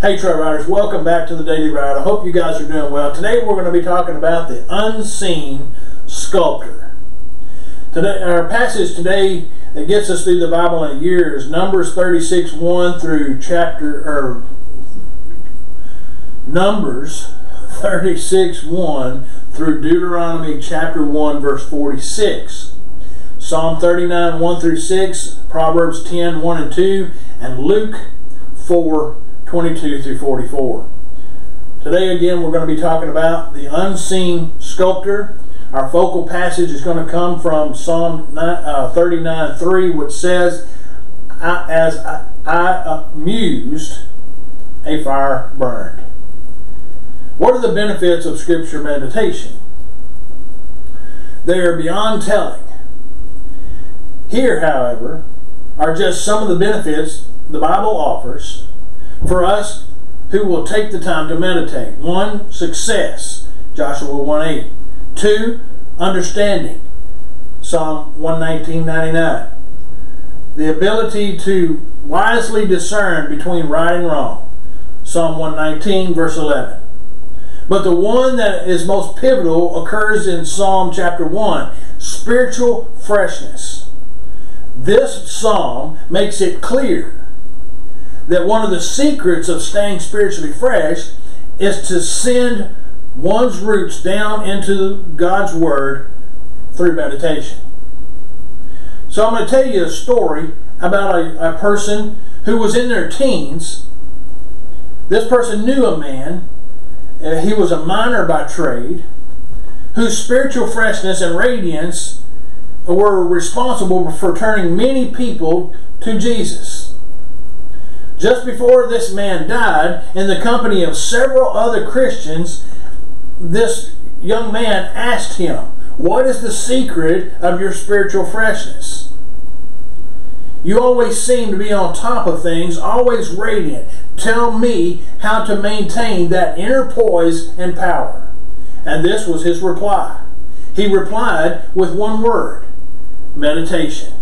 Hey Trail Riders, welcome back to the Daily Ride. I hope you guys are doing well. Today we're going to be talking about the unseen sculptor. Today, our passage today that gets us through the Bible in a year is Numbers 36 1 through chapter or Numbers 36 1 through Deuteronomy chapter 1 verse 46. Psalm 39 1 through 6, Proverbs 10 1 and 2, and Luke 4 22 through 44. Today, again, we're going to be talking about the unseen sculptor. Our focal passage is going to come from Psalm uh, 39 3, which says, I, As I, I mused, a fire burned. What are the benefits of Scripture meditation? They are beyond telling. Here, however, are just some of the benefits the Bible offers for us who will take the time to meditate. One, success, Joshua 1 8. Two, understanding, Psalm 119.99. The ability to wisely discern between right and wrong, Psalm 119, verse 11. But the one that is most pivotal occurs in Psalm chapter 1 spiritual freshness. This psalm makes it clear that one of the secrets of staying spiritually fresh is to send one's roots down into God's Word through meditation. So I'm going to tell you a story about a, a person who was in their teens. This person knew a man, uh, he was a miner by trade, whose spiritual freshness and radiance were responsible for turning many people to Jesus. Just before this man died, in the company of several other Christians, this young man asked him, What is the secret of your spiritual freshness? You always seem to be on top of things, always radiant. Tell me how to maintain that inner poise and power. And this was his reply. He replied with one word meditation.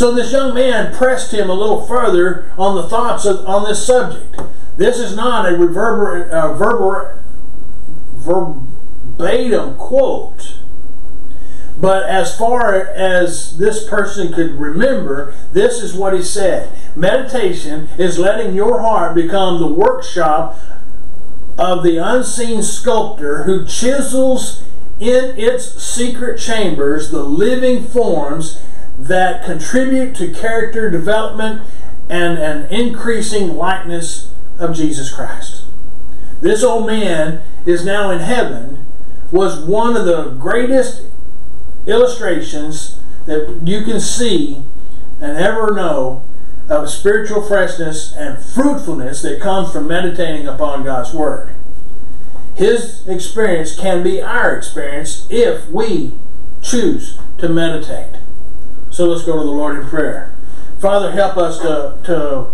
So this young man pressed him a little further on the thoughts of, on this subject. This is not a reverber, uh, verber, verbatim quote. But as far as this person could remember, this is what he said. Meditation is letting your heart become the workshop of the unseen sculptor who chisels in its secret chambers the living forms that contribute to character development and an increasing likeness of Jesus Christ. This old man is now in heaven, was one of the greatest illustrations that you can see and ever know of spiritual freshness and fruitfulness that comes from meditating upon God's Word. His experience can be our experience if we choose to meditate. So let's go to the Lord in prayer. Father, help us to, to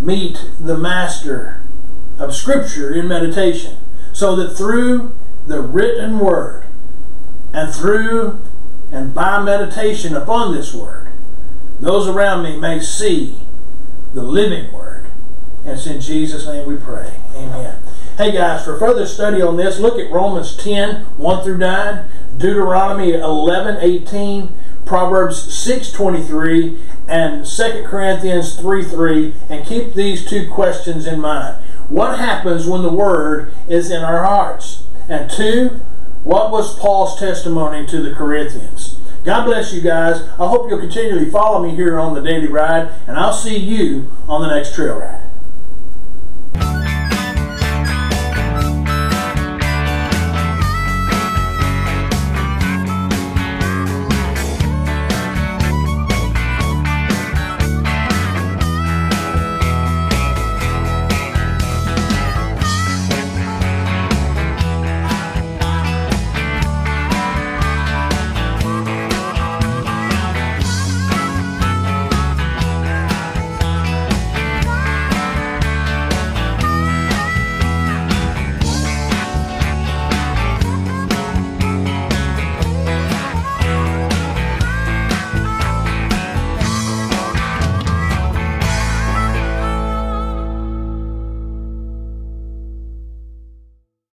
meet the master of Scripture in meditation so that through the written word and through and by meditation upon this word, those around me may see the living word. And it's in Jesus' name we pray. Amen. Hey guys, for further study on this, look at Romans 10, 1 through 9, Deuteronomy 11, 18, Proverbs 6, 23, and 2 Corinthians 3, 3, and keep these two questions in mind. What happens when the Word is in our hearts? And two, what was Paul's testimony to the Corinthians? God bless you guys. I hope you'll continually follow me here on the Daily Ride, and I'll see you on the next trail ride.